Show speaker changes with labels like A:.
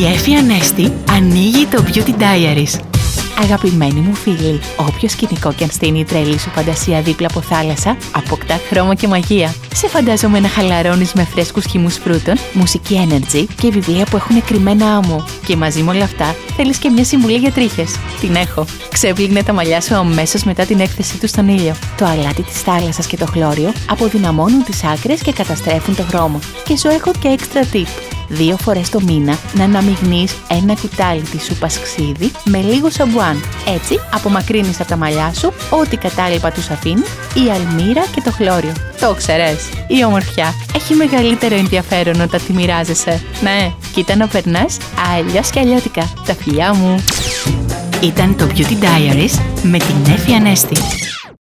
A: Η Εφη Ανέστη ανοίγει το Beauty Diaries. Αγαπημένοι μου φίλοι, όποιο σκηνικό και αν στείνει η τρέλη σου φαντασία δίπλα από θάλασσα, αποκτά χρώμα και μαγεία. Σε φαντάζομαι να χαλαρώνεις με φρέσκους χυμούς φρούτων, μουσική energy και βιβλία που έχουν κρυμμένα άμμο. Και μαζί με όλα αυτά, θέλεις και μια συμβουλή για τρίχες. Την έχω. Ξέπλυγνε τα μαλλιά σου αμέσως μετά την έκθεσή του στον ήλιο. Το αλάτι της θάλασσας και το χλώριο αποδυναμώνουν τις άκρες και καταστρέφουν το χρώμα. Και σου έχω και extra tip δύο φορές το μήνα να αναμειγνύεις ένα κουτάλι της σούπας ξύδι με λίγο σαμπουάν. Έτσι απομακρύνεις από τα μαλλιά σου ό,τι κατάλοιπα τους αφήνει, η αλμύρα και το χλώριο. Το ξέρες, η ομορφιά έχει μεγαλύτερο ενδιαφέρον όταν τη μοιράζεσαι. Ναι, κοίτα να περνάς αλλιώς και αλλιώτικα. Τα φιλιά μου! Ήταν το Beauty Diaries με την Νέφη Ανέστη.